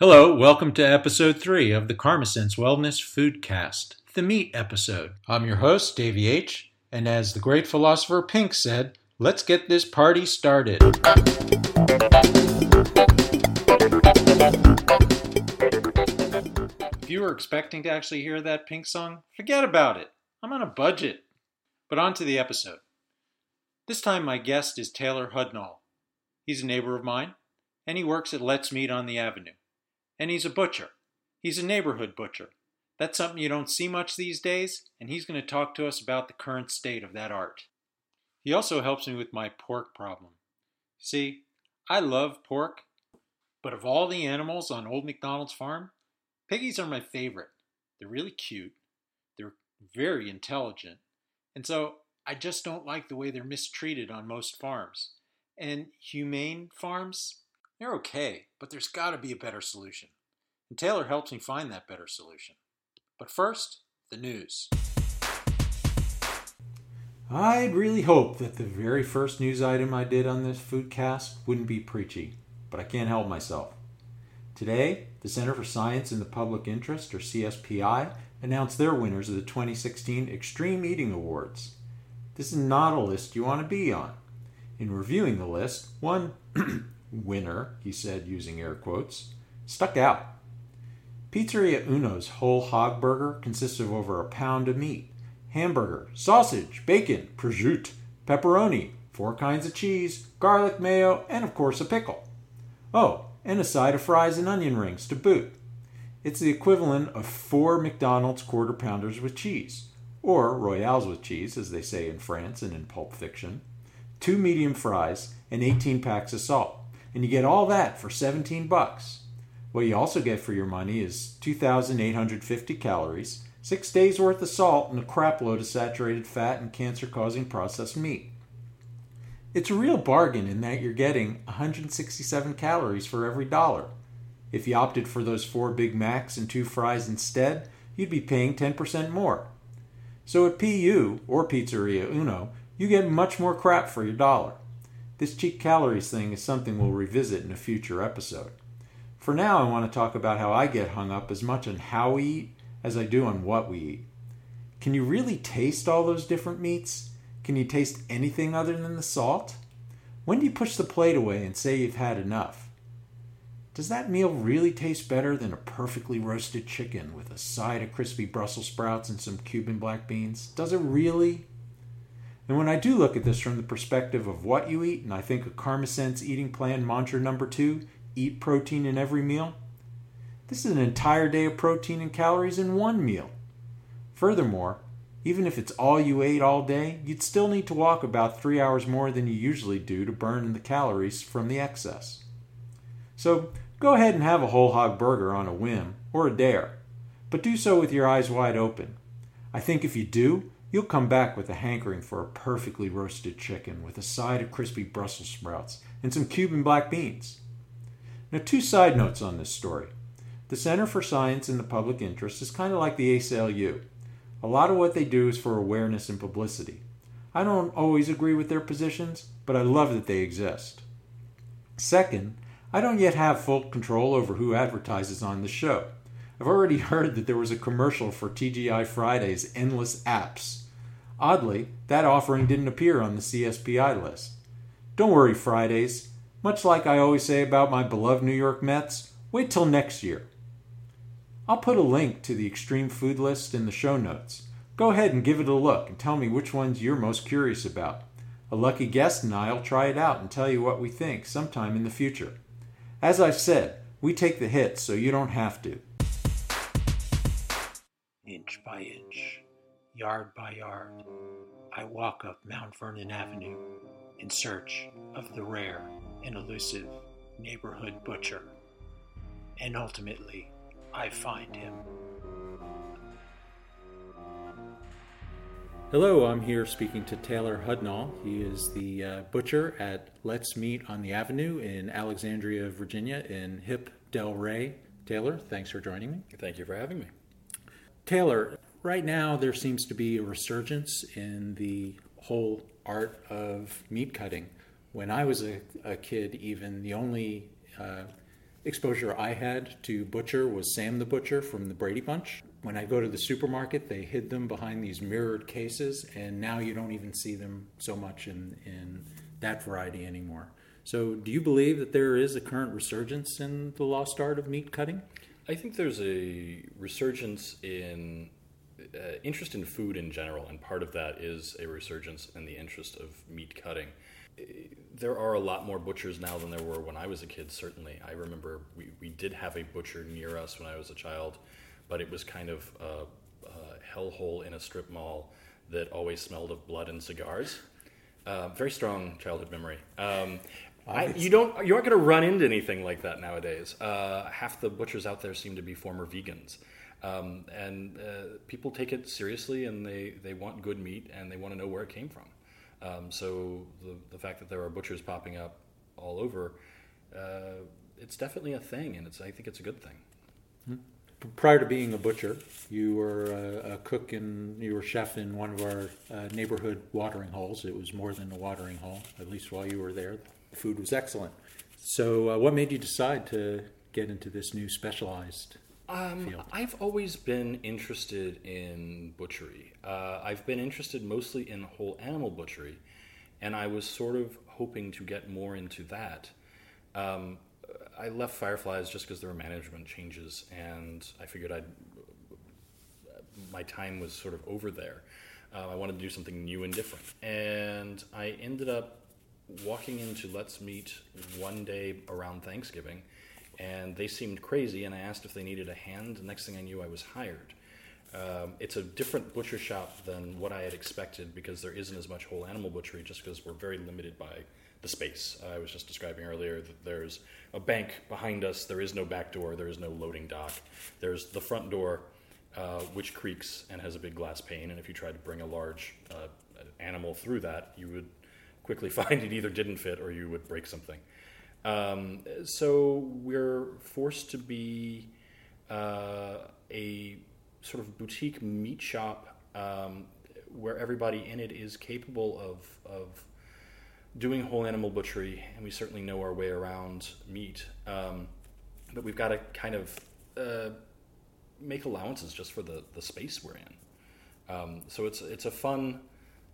Hello, welcome to episode 3 of the Karmasense Wellness Foodcast, the meat episode. I'm your host, Davey H., and as the great philosopher Pink said, let's get this party started. If you were expecting to actually hear that Pink song, forget about it. I'm on a budget. But on to the episode. This time, my guest is Taylor Hudnall. He's a neighbor of mine, and he works at Let's Meat on the Avenue. And he's a butcher. He's a neighborhood butcher. That's something you don't see much these days, and he's going to talk to us about the current state of that art. He also helps me with my pork problem. See, I love pork, but of all the animals on Old MacDonald's farm, piggies are my favorite. They're really cute, they're very intelligent, and so I just don't like the way they're mistreated on most farms. And humane farms, they're okay, but there's got to be a better solution. And Taylor helps me find that better solution. But first, the news. I'd really hope that the very first news item I did on this foodcast wouldn't be preachy, but I can't help myself. Today, the Center for Science in the Public Interest, or CSPI, announced their winners of the 2016 Extreme Eating Awards. This is not a list you want to be on. In reviewing the list, one winner, he said using air quotes, stuck out. Pizzeria Uno's whole hog burger consists of over a pound of meat, hamburger, sausage, bacon, prosciutto, pepperoni, four kinds of cheese, garlic mayo, and of course a pickle. Oh, and a side of fries and onion rings to boot. It's the equivalent of four McDonald's quarter pounders with cheese, or Royales with cheese, as they say in France and in Pulp Fiction, two medium fries, and 18 packs of salt. And you get all that for 17 bucks. What you also get for your money is 2,850 calories, six days worth of salt, and a crapload of saturated fat and cancer causing processed meat. It's a real bargain in that you're getting 167 calories for every dollar. If you opted for those four Big Macs and two fries instead, you'd be paying 10% more. So at PU, or Pizzeria Uno, you get much more crap for your dollar. This cheap calories thing is something we'll revisit in a future episode. For now, I want to talk about how I get hung up as much on how we eat as I do on what we eat. Can you really taste all those different meats? Can you taste anything other than the salt? When do you push the plate away and say you've had enough? Does that meal really taste better than a perfectly roasted chicken with a side of crispy Brussels sprouts and some Cuban black beans? Does it really? And when I do look at this from the perspective of what you eat, and I think of Karmasense eating plan mantra number two eat protein in every meal, this is an entire day of protein and calories in one meal. Furthermore, even if it's all you ate all day, you'd still need to walk about three hours more than you usually do to burn the calories from the excess. So, Go ahead and have a whole hog burger on a whim or a dare, but do so with your eyes wide open. I think if you do, you'll come back with a hankering for a perfectly roasted chicken with a side of crispy Brussels sprouts and some Cuban black beans. Now, two side notes on this story. The Center for Science in the Public Interest is kind of like the ACLU. A lot of what they do is for awareness and publicity. I don't always agree with their positions, but I love that they exist. Second, I don't yet have full control over who advertises on the show. I've already heard that there was a commercial for TGI Friday's Endless Apps. Oddly, that offering didn't appear on the CSPI list. Don't worry, Fridays. Much like I always say about my beloved New York Mets, wait till next year. I'll put a link to the extreme food list in the show notes. Go ahead and give it a look and tell me which ones you're most curious about. A lucky guest and I'll try it out and tell you what we think sometime in the future. As I've said, we take the hits so you don't have to. Inch by inch, yard by yard, I walk up Mount Vernon Avenue in search of the rare and elusive neighborhood butcher. and ultimately I find him. Hello, I'm here speaking to Taylor Hudnall. He is the uh, butcher at Let's Meat on the Avenue in Alexandria, Virginia, in Hip Del Ray. Taylor, thanks for joining me. Thank you for having me. Taylor, right now there seems to be a resurgence in the whole art of meat cutting. When I was a, a kid, even the only uh, exposure I had to butcher was Sam the Butcher from the Brady Bunch. When I go to the supermarket, they hid them behind these mirrored cases, and now you don't even see them so much in, in that variety anymore. So, do you believe that there is a current resurgence in the lost art of meat cutting? I think there's a resurgence in uh, interest in food in general, and part of that is a resurgence in the interest of meat cutting. There are a lot more butchers now than there were when I was a kid, certainly. I remember we, we did have a butcher near us when I was a child, but it was kind of a, a hellhole in a strip mall that always smelled of blood and cigars. Uh, very strong childhood memory. Um, I, you don't you aren't going to run into anything like that nowadays. Uh, half the butchers out there seem to be former vegans, um, and uh, people take it seriously and they, they want good meat and they want to know where it came from. Um, so the the fact that there are butchers popping up all over, uh, it's definitely a thing, and it's I think it's a good thing. Mm-hmm. Prior to being a butcher, you were a, a cook and you were chef in one of our uh, neighborhood watering holes. It was more than a watering hole, at least while you were there The food was excellent. So, uh, what made you decide to get into this new specialized um? I've always been interested in butchery. Uh, I've been interested mostly in whole animal butchery, and I was sort of hoping to get more into that. Um, I left Fireflies just because there were management changes, and I figured I'd my time was sort of over there. Uh, I wanted to do something new and different, and I ended up walking into Let's Meat one day around Thanksgiving, and they seemed crazy, and I asked if they needed a hand. The next thing I knew, I was hired. Um, it's a different butcher shop than what I had expected because there isn't as much whole animal butchery just because we're very limited by the space. I was just describing earlier that there's a bank behind us, there is no back door, there is no loading dock. There's the front door, uh, which creaks and has a big glass pane, and if you tried to bring a large uh, animal through that, you would quickly find it either didn't fit or you would break something. Um, so we're forced to be uh, a sort of boutique meat shop um, where everybody in it is capable of, of doing whole animal butchery, and we certainly know our way around meat. Um, but we've got to kind of uh, make allowances just for the, the space we're in. Um, so it's it's a fun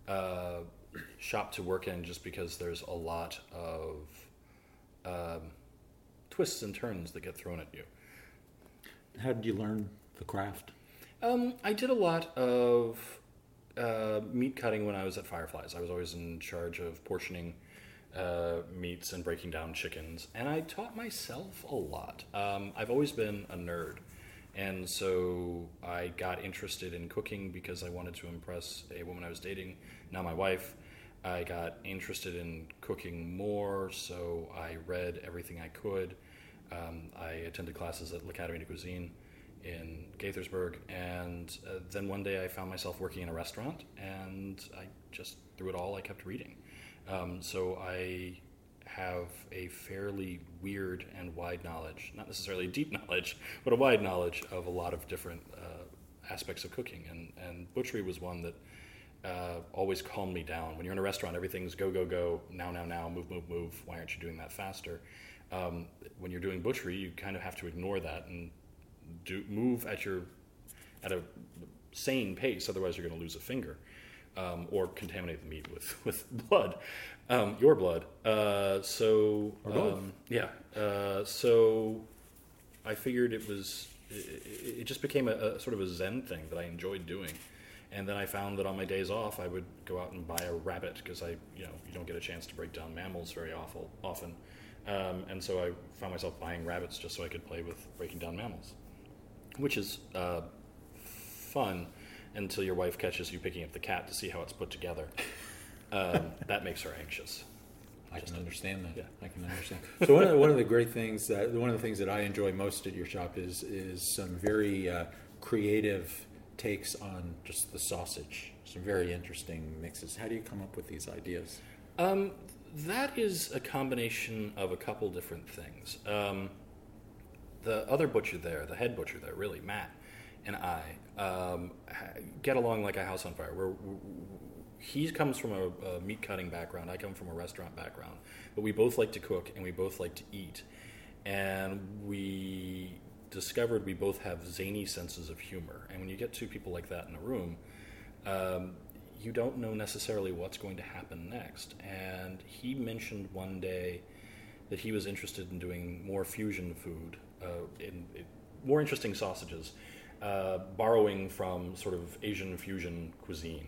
uh, shop to work in just because there's a lot of um, twists and turns that get thrown at you. How did you learn the craft? Um, I did a lot of uh, meat cutting when I was at Fireflies. I was always in charge of portioning uh, meats and breaking down chickens, and I taught myself a lot. Um, I've always been a nerd, and so I got interested in cooking because I wanted to impress a woman I was dating, now my wife, I got interested in cooking more, so I read everything I could. Um, I attended classes at L'Académie de Cuisine in Gaithersburg, and uh, then one day I found myself working in a restaurant, and I just through it all I kept reading. Um, so I have a fairly weird and wide knowledge, not necessarily deep knowledge, but a wide knowledge of a lot of different uh, aspects of cooking, and, and butchery was one that uh, always calm me down. When you're in a restaurant, everything's go, go, go, now, now, now, move, move, move. Why aren't you doing that faster? Um, when you're doing butchery, you kind of have to ignore that and do move at your at a sane pace. Otherwise, you're going to lose a finger um, or contaminate the meat with with blood, um, your blood. Uh, so um, yeah, uh, so I figured it was. It, it just became a, a sort of a zen thing that I enjoyed doing. And then I found that on my days off, I would go out and buy a rabbit because I, you know, you don't get a chance to break down mammals very awful, often. Um, and so I found myself buying rabbits just so I could play with breaking down mammals, which is uh, fun until your wife catches you picking up the cat to see how it's put together. Um, that makes her anxious. I just can understand that. yeah. I can understand. So one of the, one of the great things that one of the things that I enjoy most at your shop is is some very uh, creative takes on just the sausage. Some very interesting mixes. How do you come up with these ideas? Um, that is a combination of a couple different things. Um, the other butcher there, the head butcher there, really, Matt, and I um, get along like a house on fire. We're, we he comes from a, a meat cutting background. I come from a restaurant background, but we both like to cook and we both like to eat, and we discovered we both have zany senses of humor. And when you get two people like that in a room, um, you don't know necessarily what's going to happen next. And he mentioned one day that he was interested in doing more fusion food, uh, in, in more interesting sausages, uh, borrowing from sort of Asian fusion cuisine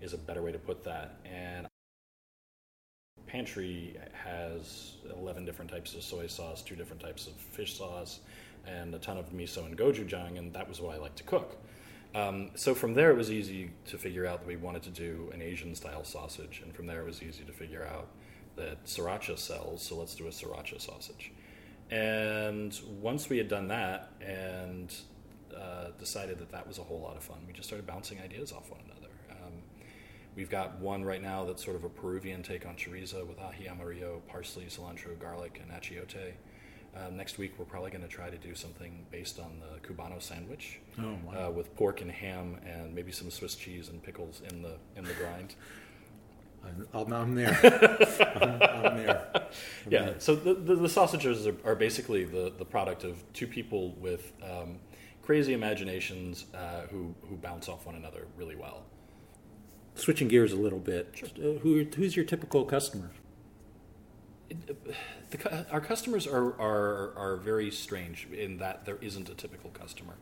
is a better way to put that. And Pantry has 11 different types of soy sauce, two different types of fish sauce, and a ton of miso and gochujang, and that was what I like to cook. Um, so from there, it was easy to figure out that we wanted to do an Asian style sausage, and from there, it was easy to figure out that sriracha sells, so let's do a sriracha sausage. And once we had done that and uh, decided that that was a whole lot of fun, we just started bouncing ideas off one another. Um, we've got one right now that's sort of a Peruvian take on chorizo with ají amarillo, parsley, cilantro, garlic, and achiote. Um, next week, we're probably going to try to do something based on the Cubano sandwich Oh, wow. uh, with pork and ham and maybe some Swiss cheese and pickles in the in the grind. I'm, I'm, there. I'm, I'm there. I'm Yeah, there. so the, the, the sausages are, are basically the, the product of two people with um, crazy imaginations uh, who, who bounce off one another really well. Switching gears a little bit. Uh, who, who's your typical customer? The, our customers are, are, are very strange in that there isn't a typical customer.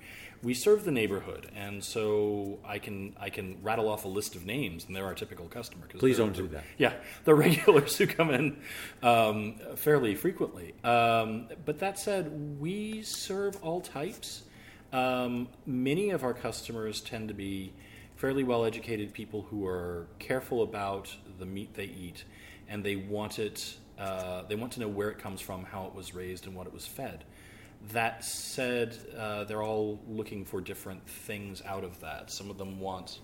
We serve the neighborhood, and so I can I can rattle off a list of names, and they're our typical customer. Please don't do that. Yeah, the regulars who come in um, fairly frequently. Um, but that said, we serve all types. Um, many of our customers tend to be fairly well educated people who are careful about the meat they eat and they want it. Uh, they want to know where it comes from, how it was raised, and what it was fed. That said, uh, they're all looking for different things out of that. Some of them want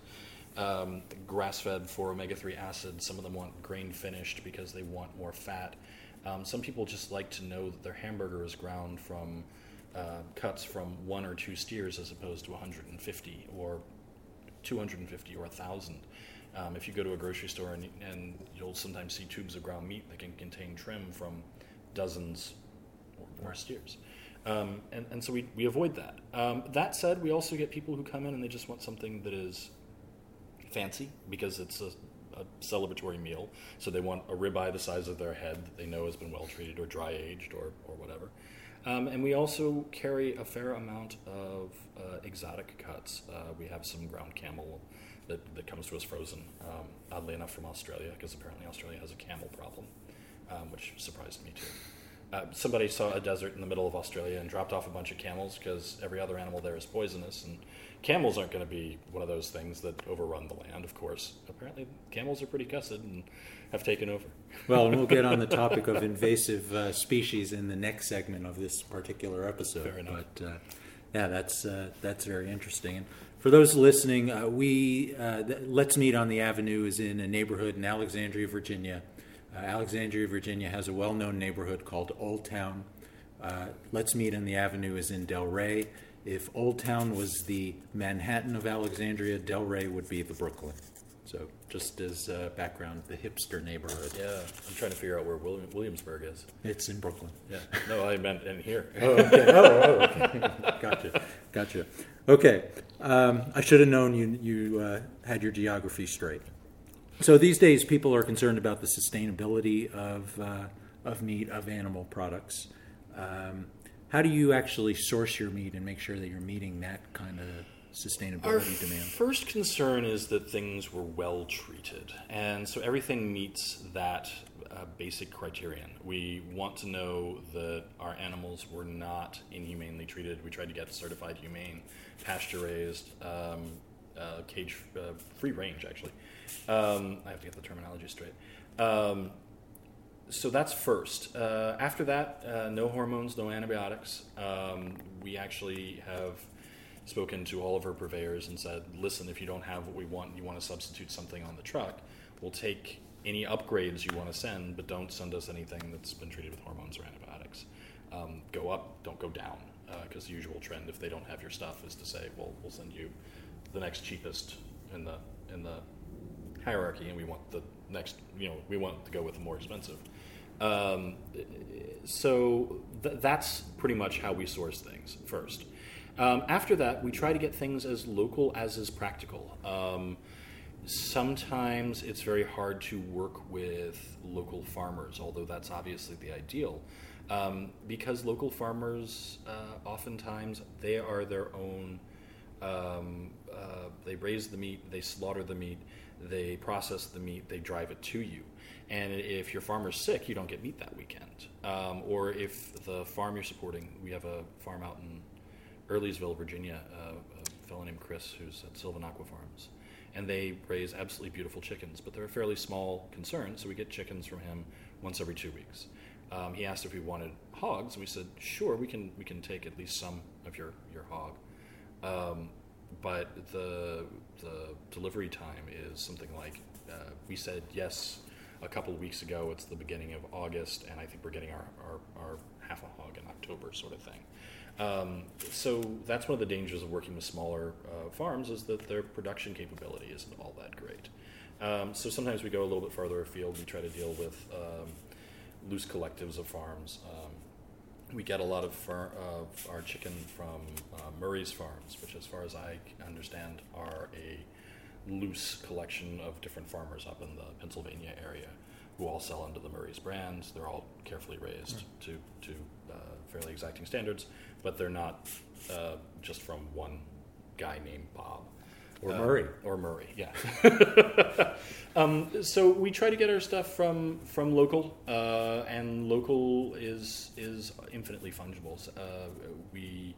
um, grass fed for omega 3 acid. Some of them want grain finished because they want more fat. Um, some people just like to know that their hamburger is ground from uh, cuts from one or two steers as opposed to 150 or 250 or 1,000. Um, if you go to a grocery store and, and you'll sometimes see tubes of ground meat that can contain trim from dozens or more steers. Um, and, and so we, we avoid that. Um, that said, we also get people who come in and they just want something that is fancy because it's a, a celebratory meal. So they want a ribeye the size of their head that they know has been well treated or dry aged or, or whatever. Um, and we also carry a fair amount of uh, exotic cuts. Uh, we have some ground camel that, that comes to us frozen, um, oddly enough, from Australia, because apparently Australia has a camel problem, um, which surprised me too. Uh, somebody saw a desert in the middle of Australia and dropped off a bunch of camels because every other animal there is poisonous, and camels aren't going to be one of those things that overrun the land. Of course, apparently camels are pretty cussed and have taken over. Well, and we'll get on the topic of invasive uh, species in the next segment of this particular episode. Fair enough. But uh, yeah, that's uh, that's very interesting. And for those listening, uh, we uh, Let's Meat on the Avenue is in a neighborhood in Alexandria, Virginia. Uh, Alexandria, Virginia has a well-known neighborhood called Old Town. Uh, Let's Meat on the Avenue is in Del Ray. If Old Town was the Manhattan of Alexandria, Del Ray would be the Brooklyn. So, just as uh, background, the hipster neighborhood. Yeah, I'm trying to figure out where William, Williamsburg is. It's in Brooklyn. Yeah, no, I meant in here. Oh, okay. Oh, oh, okay. gotcha. Gotcha. Okay. Um, I should have known you, you uh, had your geography straight. So these days, people are concerned about the sustainability of, uh, of meat, of animal products. Um, how do you actually source your meat and make sure that you're meeting that kind of sustainability Our demand? first concern is that things were well treated, and so everything meets that uh, basic criterion. We want to know that our animals were not inhumanely treated. We tried to get certified humane, pasture raised, um, uh, cage uh, free range. Actually, um, I have to get the terminology straight. Um, so that's first. Uh, after that, uh, no hormones, no antibiotics. Um, we actually have spoken to all of our purveyors and said, listen, if you don't have what we want, you want to substitute something on the truck, we'll take any upgrades you want to send, but don't send us anything that's been treated with hormones or antibiotics. Um, go up, don't go down, because uh, the usual trend, if they don't have your stuff, is to say, well, we'll send you the next cheapest in the in the hierarchy, and we want the next, you know, we want to go with the more expensive. Um, so th- that's pretty much how we source things first. Um, after that, we try to get things as local as is practical. Um, sometimes it's very hard to work with local farmers, although that's obviously the ideal, um, because local farmers uh, oftentimes they are their own. Um, uh, they raise the meat, they slaughter the meat, they process the meat, they drive it to you. And if your farmer's sick, you don't get meat that weekend. Um, or if the farm you're supporting, we have a farm out in Earlysville, Virginia, uh, a fellow named Chris who's at Sylvanaqua Farms. And they raise absolutely beautiful chickens, but they're a fairly small concern, so we get chickens from him once every two weeks. Um, he asked if we wanted hogs, and we said, sure, we can, we can take at least some of your, your hog. Um, but the, the delivery time is something like uh, we said yes a couple of weeks ago. It's the beginning of August, and I think we're getting our, our, our half a hog in October, sort of thing. Um, so that's one of the dangers of working with smaller uh, farms is that their production capability isn't all that great. Um, so sometimes we go a little bit farther afield. We try to deal with um, loose collectives of farms. Um, we get a lot of far, uh, our chicken from uh, Murray's Farms, which, as far as I understand, are a loose collection of different farmers up in the Pennsylvania area who all sell under the Murray's brands. They're all carefully raised mm. to to uh, fairly exacting standards, but they're not uh, just from one guy named Bob. Or uh, Murray. Or Murray, yeah. um, so we try to get our stuff from from local, uh, and local is is infinitely fungible. Uh, we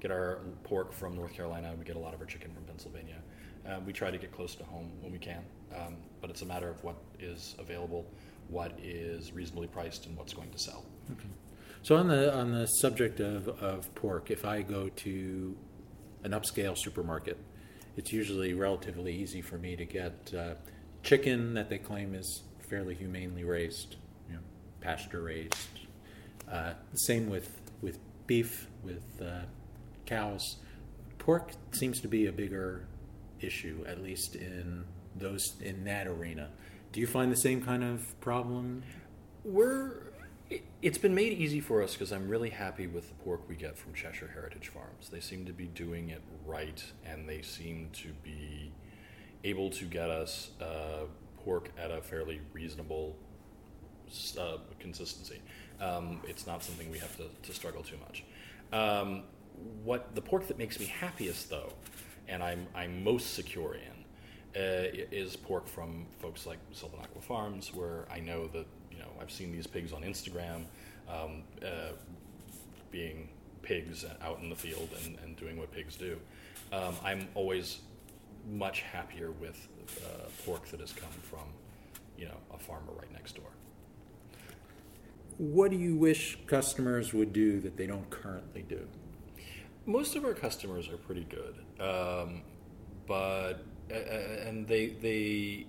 get our pork from North Carolina. We get a lot of our chicken from Pennsylvania. Uh, we try to get close to home when we can, um, but it's a matter of what is available, what is reasonably priced, and what's going to sell. Okay. So on the on the subject of, of pork, if I go to an upscale supermarket, it's usually relatively easy for me to get uh, chicken that they claim is fairly humanely raised, you know, pasture raised. Uh, same with with beef, with uh, cows. Pork seems to be a bigger issue, at least in those in that arena. Do you find the same kind of problem? We're it's been made easy for us because I'm really happy with the pork we get from Cheshire Heritage Farms. They seem to be doing it right, and they seem to be able to get us uh, pork at a fairly reasonable uh, consistency. Um, it's not something we have to, to struggle too much. Um, what the pork that makes me happiest, though, and I'm I'm most secure in, uh, is pork from folks like Sylvanaqua Farms, where I know that know I've seen these pigs on Instagram, um, uh, being pigs out in the field and, and doing what pigs do. Um, I'm always much happier with uh, pork that has come from you know a farmer right next door. What do you wish customers would do that they don't currently do? most of our customers are pretty good, um, but and they they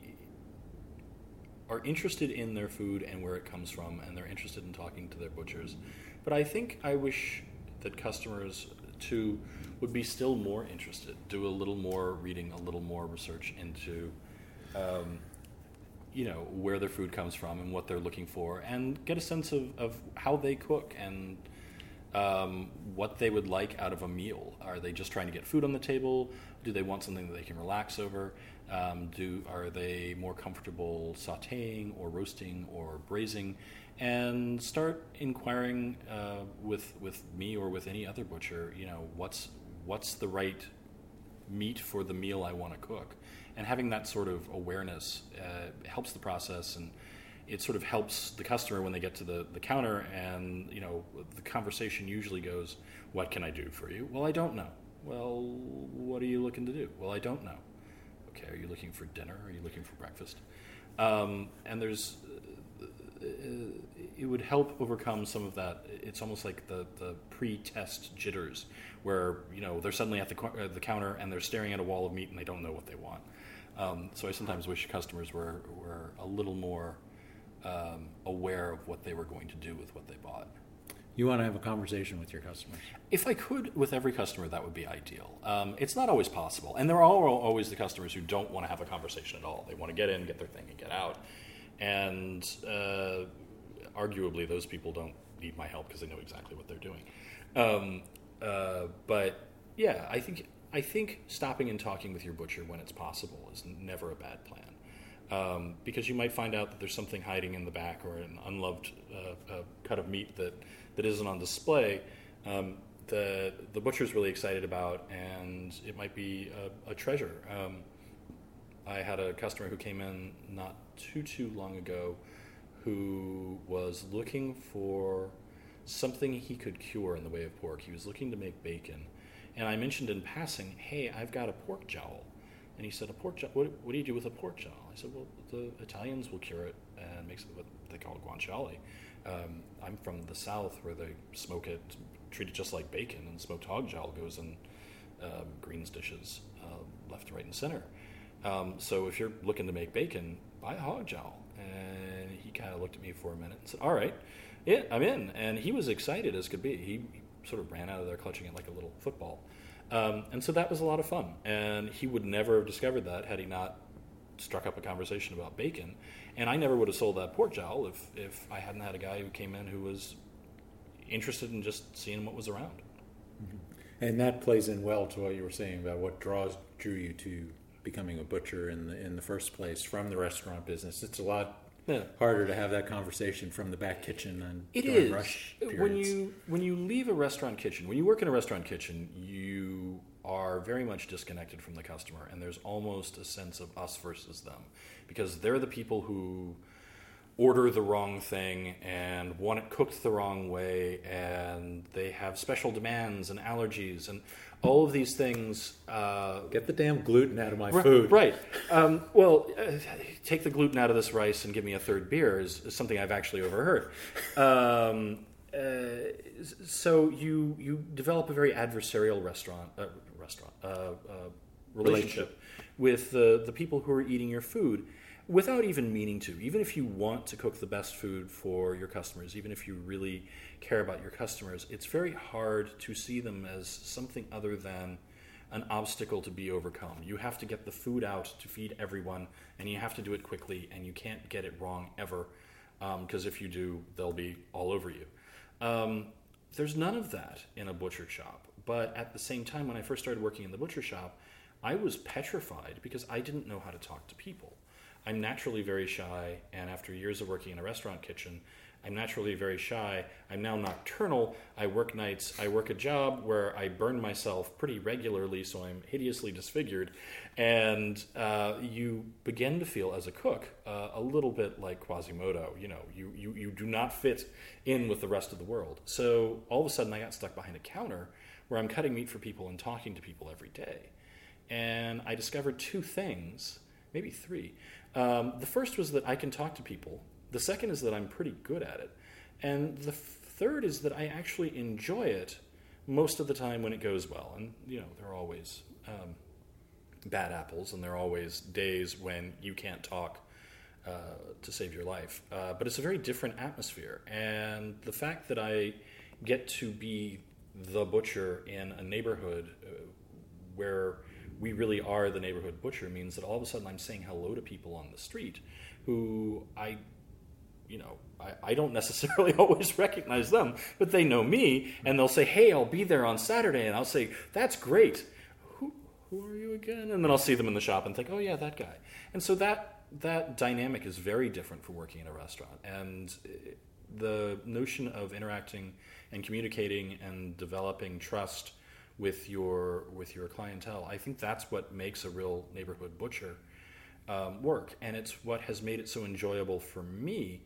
are interested in their food and where it comes from, and they're interested in talking to their butchers. But I think I wish that customers too would be still more interested, do a little more reading, a little more research into. Um, you know where their food comes from and what they're looking for, and get a sense of, of how they cook and um, what they would like out of a meal. Are they just trying to get food on the table? Do they want something that they can relax over? Um, do are they more comfortable sautéing or roasting or braising? And start inquiring uh, with with me or with any other butcher. You know what's what's the right meat for the meal I want to cook, and having that sort of awareness uh, helps the process and it sort of helps the customer when they get to the, the counter and you know the conversation usually goes what can i do for you well i don't know well what are you looking to do well i don't know okay are you looking for dinner are you looking for breakfast um, and there's it would help overcome some of that. It's almost like the, the pre-test jitters, where you know they're suddenly at the uh, the counter and they're staring at a wall of meat and they don't know what they want. Um, so I sometimes wish customers were were a little more um, aware of what they were going to do with what they bought. You want to have a conversation with your customers. If I could with every customer, that would be ideal. Um, it's not always possible, and there are always the customers who don't want to have a conversation at all. They want to get in, get their thing, and get out. And uh, arguably, those people don't need my help because they know exactly what they're doing. Um, uh, but yeah, I think I think stopping and talking with your butcher when it's possible is never a bad plan. Um, because you might find out that there's something hiding in the back or an unloved uh, uh, cut of meat that that isn't on display, um, the the butcher's really excited about, and it might be a, a treasure. Um, I had a customer who came in not too too long ago, who was looking for something he could cure in the way of pork. He was looking to make bacon, and I mentioned in passing, "Hey, I've got a pork jowl." And he said, "A pork jowl? What, what do you do with a pork jowl?" I said, "Well, the Italians will cure it and make what they call guanciale." Um, I'm from the South where they smoke it, treat it just like bacon, and smoked hog jowl goes in um, greens dishes, uh, left, right, and center. Um, so if you're looking to make bacon, buy a hog jowl. And he kind of looked at me for a minute and said, "All right, yeah, I'm in." And he was excited as could be. He, sort of ran out of there clutching it like a little football. Um, and so that was a lot of fun. And he would never have discovered that had he not struck up a conversation about bacon. And I never would have sold that pork jowl if, if I hadn't had a guy who came in who was interested in just seeing what was around. Mm-hmm. And that plays in well to what you were saying about what draws drew you to becoming a butcher in the in the first place from the restaurant business. It's a lot yeah. harder to have that conversation from the back kitchen and it is rush periods. when you when you leave a restaurant kitchen. When you work in a restaurant kitchen, you are very much disconnected from the customer, and there's almost a sense of us versus them because they're the people who order the wrong thing and want it cooked the wrong way, and they have special demands and allergies and all of these things. Uh, Get the damn gluten out of my r- food. Right. Um, well, uh, take the gluten out of this rice and give me a third beer is, is something I've actually overheard. Um, uh, so you you develop a very adversarial restaurant uh, restaurant uh, uh, relationship, relationship with the the people who are eating your food without even meaning to. Even if you want to cook the best food for your customers, even if you really care about your customers, it's very hard to see them as something other than an obstacle to be overcome. You have to get the food out to feed everyone, and you have to do it quickly, and you can't get it wrong ever, because um, if you do, they'll be all over you. Um, there's none of that in a butcher shop. But at the same time, when I first started working in the butcher shop, I was petrified because I didn't know how to talk to people. I'm naturally very shy, and after years of working in a restaurant kitchen, I'm naturally very shy. I'm now nocturnal. I work nights. I work a job where I burn myself pretty regularly, so I'm hideously disfigured. And uh, you begin to feel, as a cook, uh, a little bit like Quasimodo. You know, you, you, you do not fit in with the rest of the world. So all of a sudden, I got stuck behind a counter where I'm cutting meat for people and talking to people every day. And I discovered two things, maybe three. Um, the first was that I can talk to people the second is that I'm pretty good at it. And the third is that I actually enjoy it most of the time when it goes well. And, you know, there are always um, bad apples, and there are always days when you can't talk uh, to save your life. Uh, but it's a very different atmosphere. And the fact that I get to be the butcher in a neighborhood uh, where we really are the neighborhood butcher means that all of a sudden I'm saying hello to people on the street who I you know, I, I, don't necessarily always recognize them, but they know me, and they'll say, "Hey, I'll be there on Saturday," and I'll say, "That's great." Who who are you again? And then I'll see them in the shop and think, "Oh yeah, that guy." And so that that dynamic is very different from working in a restaurant, and the notion of interacting and communicating and developing trust with your with your clientele, I think that's what makes a real neighborhood butcher. Um, work, and it's what has made it so enjoyable for me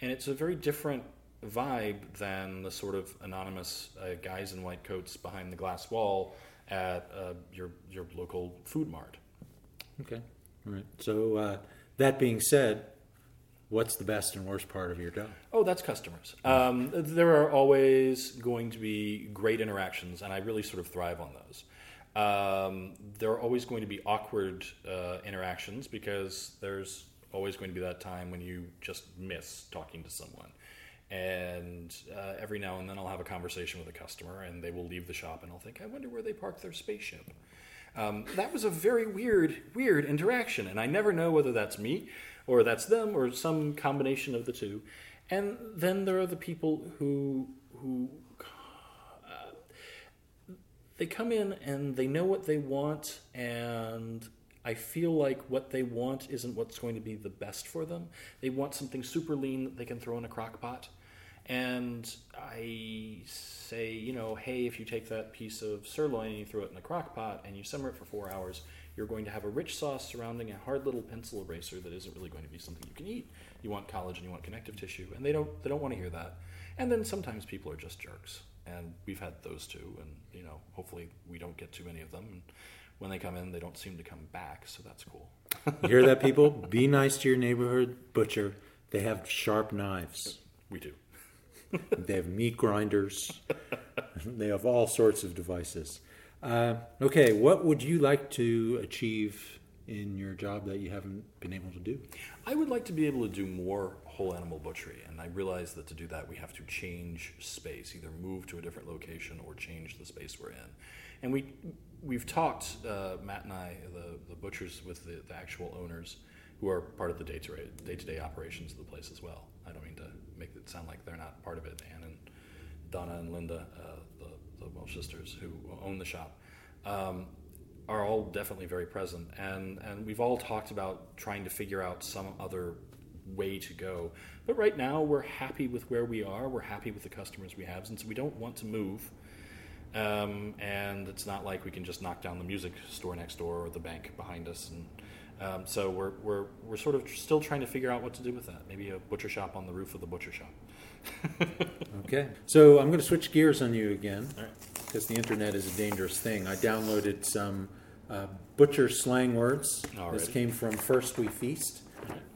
and it's a very different vibe than the sort of anonymous uh, guys in white coats behind the glass wall at uh, your your local food mart. Okay, all right. So uh, that being said, what's the best and worst part of your job? Oh, that's customers. Um, there are always going to be great interactions, and I really sort of thrive on those. Um, there are always going to be awkward uh, interactions because there's always going to be that time when you just miss talking to someone. And uh, every now and then I'll have a conversation with a customer, and they will leave the shop, and I'll think, I wonder where they parked their spaceship. Um, that was a very weird, weird interaction, and I never know whether that's me or that's them or some combination of the two. And then there are the people who who uh, they come in and they know what they want, and I feel like what they want isn't what's going to be the best for them. They want something super lean that they can throw in a crock pot. And I say, you know, hey, if you take that piece of sirloin and you throw it in a crock pot and you simmer it for four hours, you're going to have a rich sauce surrounding a hard little pencil eraser that isn't really going to be something you can eat. You want collagen, you want connective tissue, and they don't they don't want to hear that. And then sometimes people are just jerks, and we've had those too. And you know, hopefully we don't get too many of them. And when they come in, they don't seem to come back, so that's cool. You hear that, people? Be nice to your neighborhood butcher. They have sharp knives. We do. they have meat grinders. they have all sorts of devices. Uh, okay, what would you like to achieve in your job that you haven't been able to do? I would like to be able to do more whole animal butchery, and I realize that to do that we have to change space, either move to a different location or change the space we're in. And we we've talked, uh, Matt and I, the, the butchers with the, the actual owners, who are part of the day to day operations of the place as well. I don't mean to make it sound like they're not part of it. And Donna and Linda, uh, the, Welsh sisters who own the shop, um, are all definitely very present. And, and we've all talked about trying to figure out some other way to go. But right now, we're happy with where we are. We're happy with the customers we have, and so we don't want to move. Um, and it's not like we can just knock down the music store next door or the bank behind us. And um, so we're, we're, we're sort of still trying to figure out what to do with that. Maybe a butcher shop on the roof of the butcher shop. Okay. So I'm going to switch gears on you again because the internet is a dangerous thing. I downloaded some uh, butcher slang words. Alrighty. This came from First We Feast.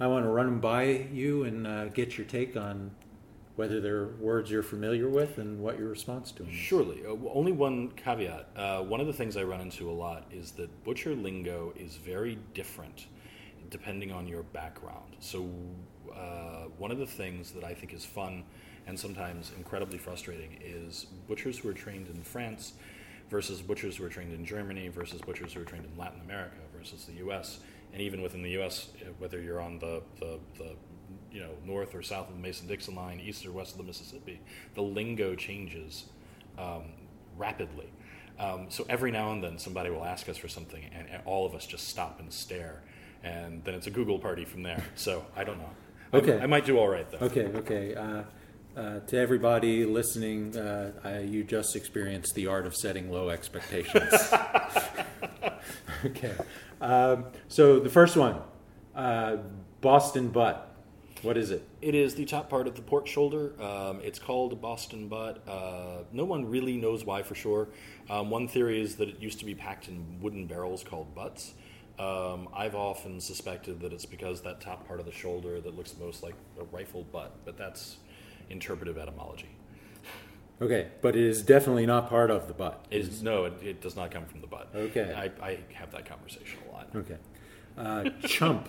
I want to run them by you and uh, get your take on whether they're words you're familiar with and what your response to them. is. Surely. Uh, only one caveat. Uh, one of the things I run into a lot is that butcher lingo is very different depending on your background. So, uh, one of the things that I think is fun and sometimes incredibly frustrating is butchers who are trained in France versus butchers who are trained in Germany versus butchers who are trained in Latin America versus the US. And even within the US, uh, whether you're on the, the, the you know north or south of the Mason-Dixon line, east or west of the Mississippi, the lingo changes um, rapidly. Um, so every now and then somebody will ask us for something, and, and, all of us just stop and stare, and then it's a Google party from there. So I don't know. Okay, I, I might do all right though. Okay, okay. Uh, uh, to everybody listening, uh, I, you just experienced the art of setting low expectations. okay. Um, so the first one, uh, Boston butt. What is it? It is the top part of the port shoulder. Um, it's called Boston butt. Uh, no one really knows why for sure. Um, one theory is that it used to be packed in wooden barrels called butts. Um, I've often suspected that it's because that top part of the shoulder that looks most like a rifle butt, but that's interpretive etymology. Okay, but it is definitely not part of the butt. It is, no, it, it does not come from the butt. Okay. I, I have that conversation a lot. Okay. Uh, chump.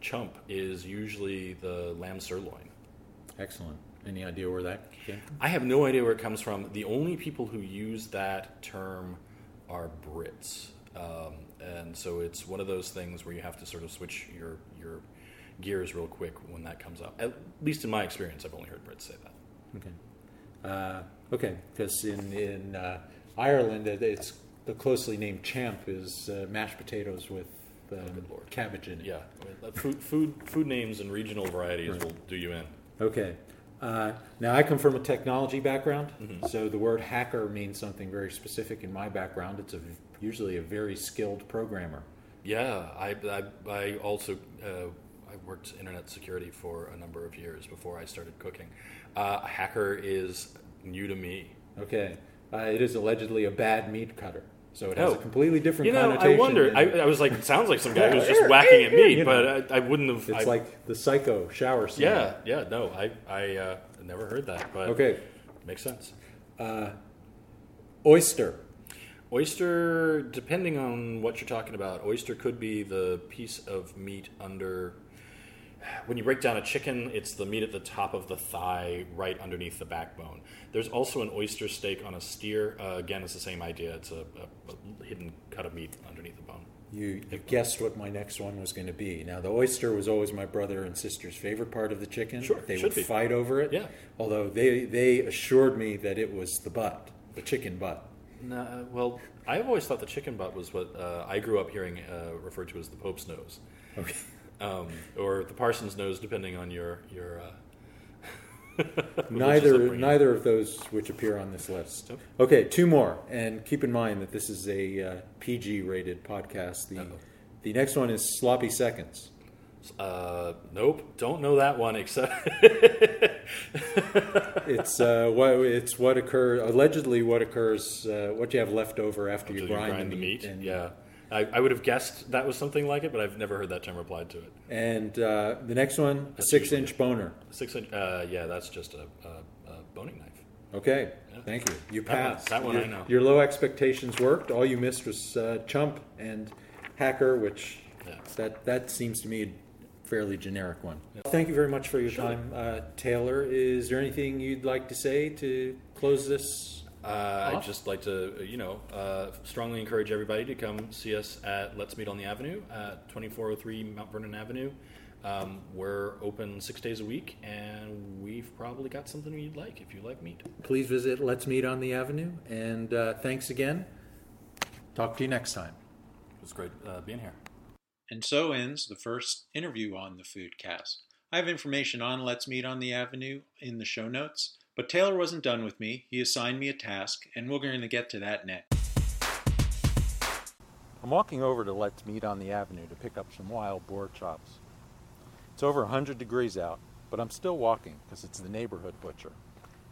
Chump is usually the lamb sirloin. Excellent. Any idea where that came from? I have no idea where it comes from. The only people who use that term are Brits. Um, and so it's one of those things where you have to sort of switch your, your gears real quick when that comes up. At least in my experience, I've only heard Brits say that. Okay. Uh, okay, because in, in uh, Ireland, it's the closely named champ is uh, mashed potatoes with um, oh, cabbage in it. Yeah, food, food, food names and regional varieties Right. will do you in. Okay. Uh, now, I come from a technology background, Mm-hmm. so the word hacker means something very specific in my background. It's a, usually a very skilled programmer. Yeah, I, I, I also uh, I worked internet security for a number of years before I started cooking. Uh, a hacker is new to me. Okay. Uh, it is allegedly a bad meat cutter. So it has Oh. a completely different You know, I wonder. I, I was like, it sounds like some guy who's just whacking at meat, you know. but I, I wouldn't have. it's I- like the psycho shower scene. yeah, yeah. No, I, I uh, never heard that, but Okay. makes sense. Oyster. Oyster, depending on what you're talking about, oyster could be the piece of meat under. When you break down a chicken, it's the meat at the top of the thigh, right underneath the backbone. There's also an oyster steak on a steer. Uh, again, it's the same idea. It's a, a, a hidden cut of meat underneath the bone. You, you guessed what my next one was going to be. Now, the oyster was always my brother and sister's favorite part of the chicken. Sure, they would be. fight over it. Yeah. Although they they assured me that it was the butt, the chicken butt. No, well, I've always thought the chicken butt was what uh, I grew up hearing uh, referred to as the Pope's nose, Okay. um, or the parson's nose, depending on your your. Uh, Neither neither of those which appear on this list. Okay. Okay, two more, and keep in mind that this is a uh, PG rated podcast. The Uh-oh. the next one is sloppy seconds. Uh, nope, don't know that one. Except It's uh, what it's what occurs allegedly what occurs uh, what you have left over after you After you grind, the meat. and- yeah, I, I would have guessed that was something like it, but I've never heard that term applied to it. And uh, the next one, a six-inch boner. Six inch, uh, yeah, that's just a, a, a boning knife. Okay, Yeah. thank you. You That one- passed. that one your, I know. Your low expectations worked. All you missed was uh, chump and hacker, which Yeah. that that seems to me fairly generic one. Thank you very much for your time, uh, Taylor. Is there anything you'd like to say to close this? Uh, I'd just like to, you know, uh, strongly encourage everybody to come see us at Let's Meat on the Avenue at 2403 Mount Vernon Avenue. Um, we're open six days a week, and we've probably got something you'd like if you like meat. Please visit Let's Meat on the Avenue. And uh, thanks again. Talk to you next time. It was great uh, being here. And so ends the first interview on the Foodcast. I have information on Let's Meat on the Avenue in the show notes, but Taylor wasn't done with me. He assigned me a task, and we're going to get to that next. I'm walking over to Let's Meat on the Avenue to pick up some wild boar chops. It's over 100 degrees out, but I'm still walking because it's the neighborhood butcher.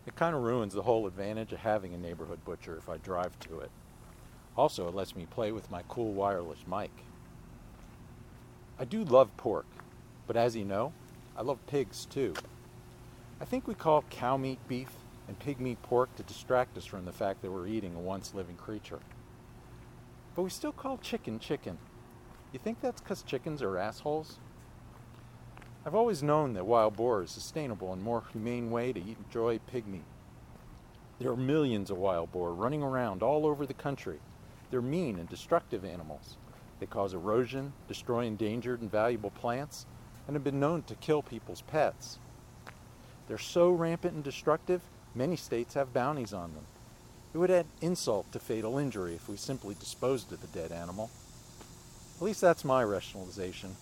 It kind of ruins the whole advantage of having a neighborhood butcher if I drive to it. Also, it lets me play with my cool wireless mic. I do love pork, but as you know, I love pigs too. I think we call cow meat beef and pig meat pork to distract us from the fact that we're eating a once living creature. But we still call chicken chicken. You think that's because chickens are assholes? I've always known that wild boar is a sustainable and more humane way to enjoy pig meat. There are millions of wild boar running around all over the country. They're mean and destructive animals. They cause erosion, destroy endangered and valuable plants, and have been known to kill people's pets. They're so rampant and destructive, many states have bounties on them. It would add insult to fatal injury if we simply disposed of the dead animal. At least that's my rationalization.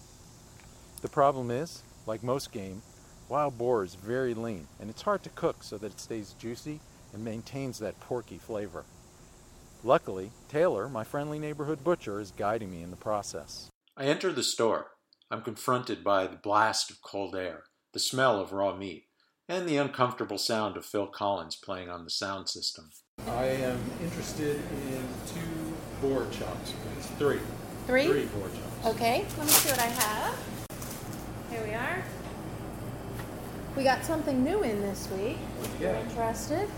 The problem is, like most game, wild boar is very lean, and it's hard to cook so that it stays juicy and maintains that porky flavor. Luckily, Taylor, my friendly neighborhood butcher, is guiding me in the process. I enter the store. I'm confronted by the blast of cold air, the smell of raw meat, and the uncomfortable sound of Phil Collins playing on the sound system. I am interested in two boar chops, please. Three. Three? Three boar chops. Okay, let me see what I have. Here we are. We got something new in this week. If you're Yeah. interested.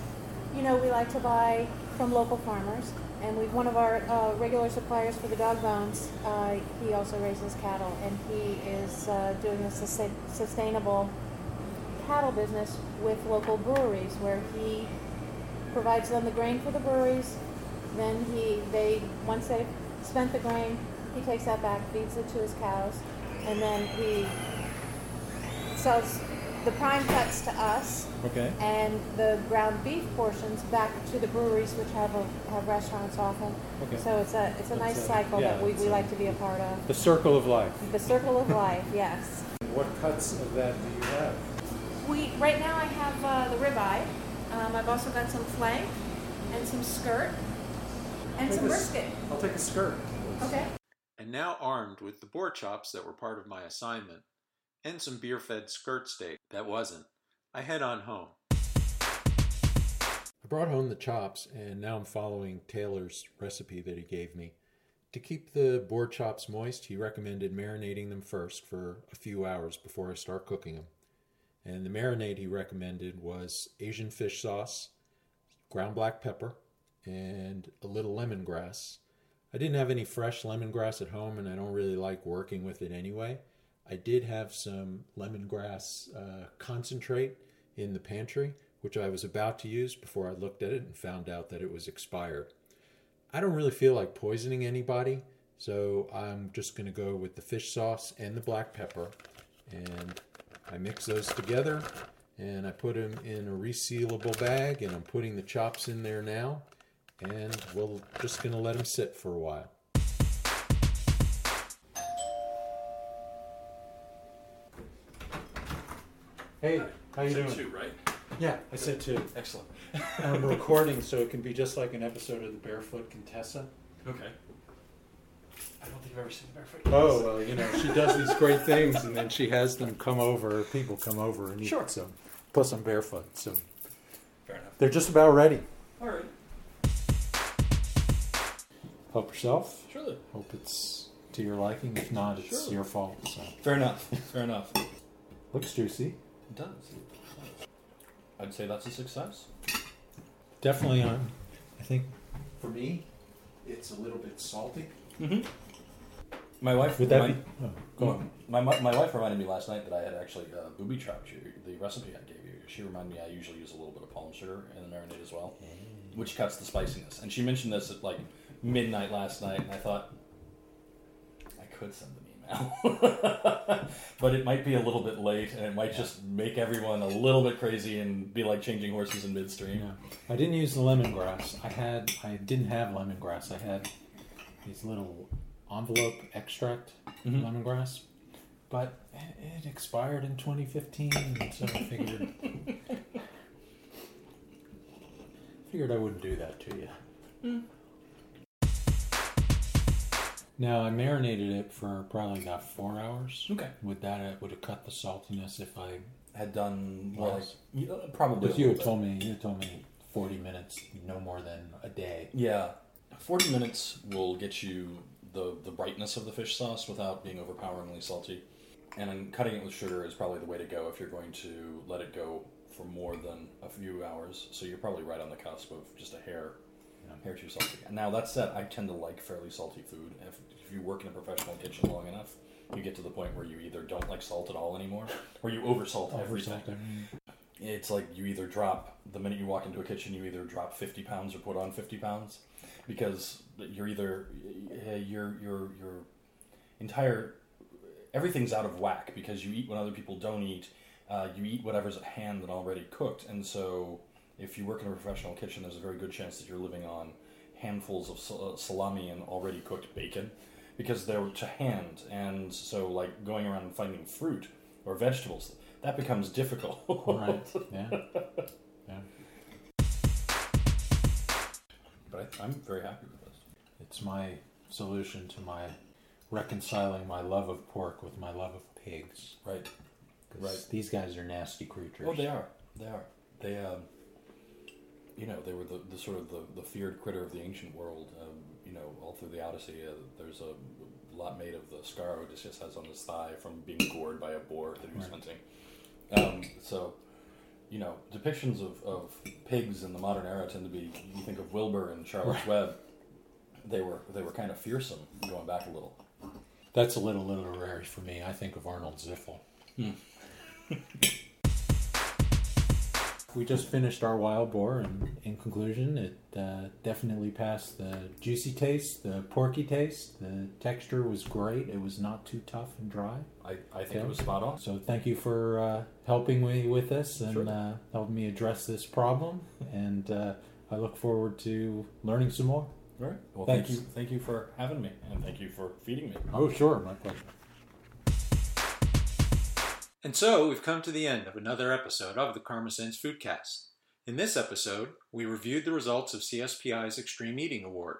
You know, we like to buy from local farmers, and we have one of our uh, regular suppliers for the dog bones. Uh, he also raises cattle, and he is uh, doing a sus- sustainable cattle business with local breweries, where he provides them the grain for the breweries. Then he they once they've spent the grain, he takes that back, feeds it to his cows, and then he sells the prime cuts to us Okay. and the ground beef portions back to the breweries, which have a, have restaurants often. Okay. So it's a it's a nice a- cycle yeah, that we, we a- like to be a part of. The circle of life. The circle of life, yes. What cuts of that do you have? We right now I have uh, the ribeye. Um, I've also got some flank and some skirt and some brisket. I'll take a skirt. Okay. And now armed with the boar chops that were part of my assignment, and some beer fed skirt steak that wasn't, I head on home. I brought home the chops, and now I'm following Taylor's recipe that he gave me. To keep the boar chops moist, he recommended marinating them first for a few hours before I start cooking them. And the marinade he recommended was Asian fish sauce, ground black pepper, and a little lemongrass. I didn't have any fresh lemongrass at home, and I don't really like working with it anyway. I did have some lemongrass uh, concentrate in the pantry, which I was about to use before I looked at it and found out that it was expired. I don't really feel like poisoning anybody, so I'm just going to go with the fish sauce and the black pepper. And I mix those together and I put them in a resealable bag and I'm putting the chops in there now. And we're just going to let them sit for a while. Hey, how you doing? Two, right? Yeah, I said two. Excellent. I'm recording so it can be just like an episode of the Barefoot Contessa. Okay. I don't think I've ever seen Barefoot. Oh well, you know she does these great things, and then she has them come over. People come over and eat. Sure. So, plus I'm barefoot, so Fair enough. they're just about ready. All right. Help yourself. Surely. Hope it's to your liking. If not, it's Sure. your fault. So Fair enough. Fair enough. Looks juicy. Does. I'd say that's a success. Definitely on. I think for me, it's a little bit salty. Mm-hmm. My wife. Would that my, be? Oh, go on. My, my, my wife reminded me last night that I had actually uh, booby trapped you. The recipe I gave you. She reminded me I usually use a little bit of palm sugar in the marinade as well, which cuts the spiciness. And she mentioned this at like midnight last night, and I thought I could send an email, but it might be a little bit late, and it might just make everyone a little bit crazy and be like changing horses in midstream. Yeah. I didn't use the lemongrass. I had. I didn't have lemongrass. I had these little envelope extract Mhm. lemongrass, but it, it expired in 2015, and so I figured. figured I wouldn't do that to you. Now I marinated it for probably about four hours. Okay. Would that uh, would have cut the saltiness if I? Had done more like Yes. yeah, probably. But you little had bit. told me you had told me forty minutes, no more than a day. Yeah, forty minutes will get you the the brightness of the fish sauce without being overpoweringly salty, and then cutting it with sugar is probably the way to go if you're going to let it go for more than a few hours. So you're probably right on the cusp of just a hair, hair too salty. And now that said, I tend to like fairly salty food. If, if you work in a professional kitchen long enough, you get to the point where you either don't like salt at all anymore, or you oversalt everything. Oversalt everything. It's like you either drop the minute you walk into a kitchen, you either drop fifty pounds or put on fifty pounds, because you're either your your your entire everything's out of whack because you eat when other people don't eat. Uh, you eat whatever's at hand and already cooked, and so if you work in a professional kitchen, there's a very good chance that you're living on handfuls of uh, salami and already cooked bacon because they're to hand, and so like going around and finding fruit or vegetables that becomes difficult. Right. Yeah. Yeah. But I, I'm very happy with this. It's my solution to my reconciling my love of pork with my love of pigs. Right. Right. These guys are nasty creatures. Oh, they are. They are. They, um, you know, they were the, the sort of the, the feared critter of the ancient world. Um, you know, all through the Odyssey, uh, there's a lot made of the scar Odysseus has on his thigh from being gored by a boar that he was Right. hunting. Um, so, you know, depictions of, of pigs in the modern era tend to be. You think of Wilbur and Charlotte's Web. They were they were kind of fearsome going back a little. That's a little literary for me. I think of Arnold Ziffel. we just finished our wild boar, and in conclusion, it uh, definitely passed the juicy taste, the porky taste. The texture was great. It was not too tough and dry. I, I think Okay. it was spot on. So thank you for uh, helping me with this and Sure. uh, helping me address this problem. and uh, I look forward to learning some more. All right. Well, Thanks. thank you, thank you for having me, and thank you for feeding me. Oh, sure, my pleasure. And so we've come to the end of another episode of the Karma Sense Foodcast. In this episode, we reviewed the results of CSPI's Xtreme Eating Award.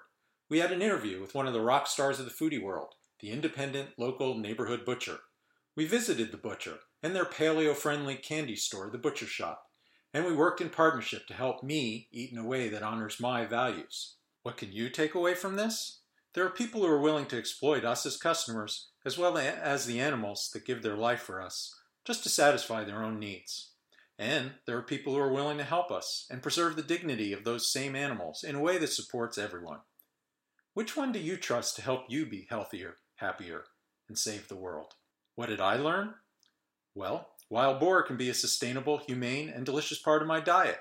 We had an interview with one of the rock stars of the foodie world, the independent local neighborhood butcher. We visited the butcher and their paleo friendly candy store, The Butcher Shop. and we worked in partnership to help me eat in a way that honors my values. What can you take away from this? There are people who are willing to exploit us as customers, as well as the animals that give their life for us, just to satisfy their own needs. And there are people who are willing to help us and preserve the dignity of those same animals in a way that supports everyone. Which one do you trust to help you be healthier, happier, and save the world? What did I learn? Well, wild boar can be a sustainable, humane, and delicious part of my diet.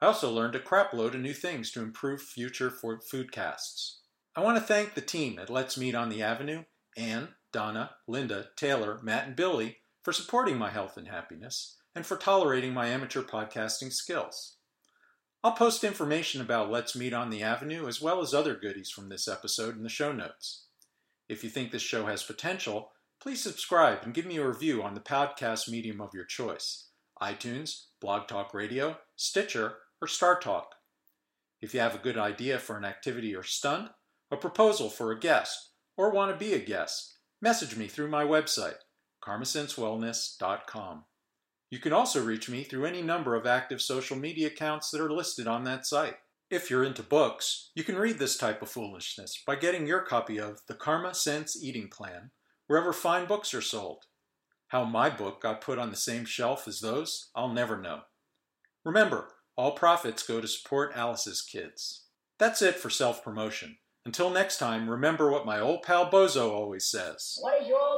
I also learned a crapload of new things to improve future foodcasts. I want to thank the team at Let's Meat on the Avenue, Anne, Donna, Linda, Taylor, Matt, and Billy for supporting my health and happiness, and for tolerating my amateur podcasting skills. I'll post information about Let's Meat on the Avenue as well as other goodies from this episode in the show notes. If you think this show has potential, please subscribe and give me a review on the podcast medium of your choice iTunes, Blog Talk Radio, Stitcher, or Star Talk. If you have a good idea for an activity or stunt, a proposal for a guest, or want to be a guest, message me through my website, karmasensewellness.com. You can also reach me through any number of active social media accounts that are listed on that site. If you're into books, you can read this type of foolishness by getting your copy of The Karma Sense Eating Plan wherever fine books are sold. How my book got put on the same shelf as those, I'll never know. Remember, all profits go to support Alice's kids. That's it for self promotion. Until next time, remember what my old pal Bozo always says. What does your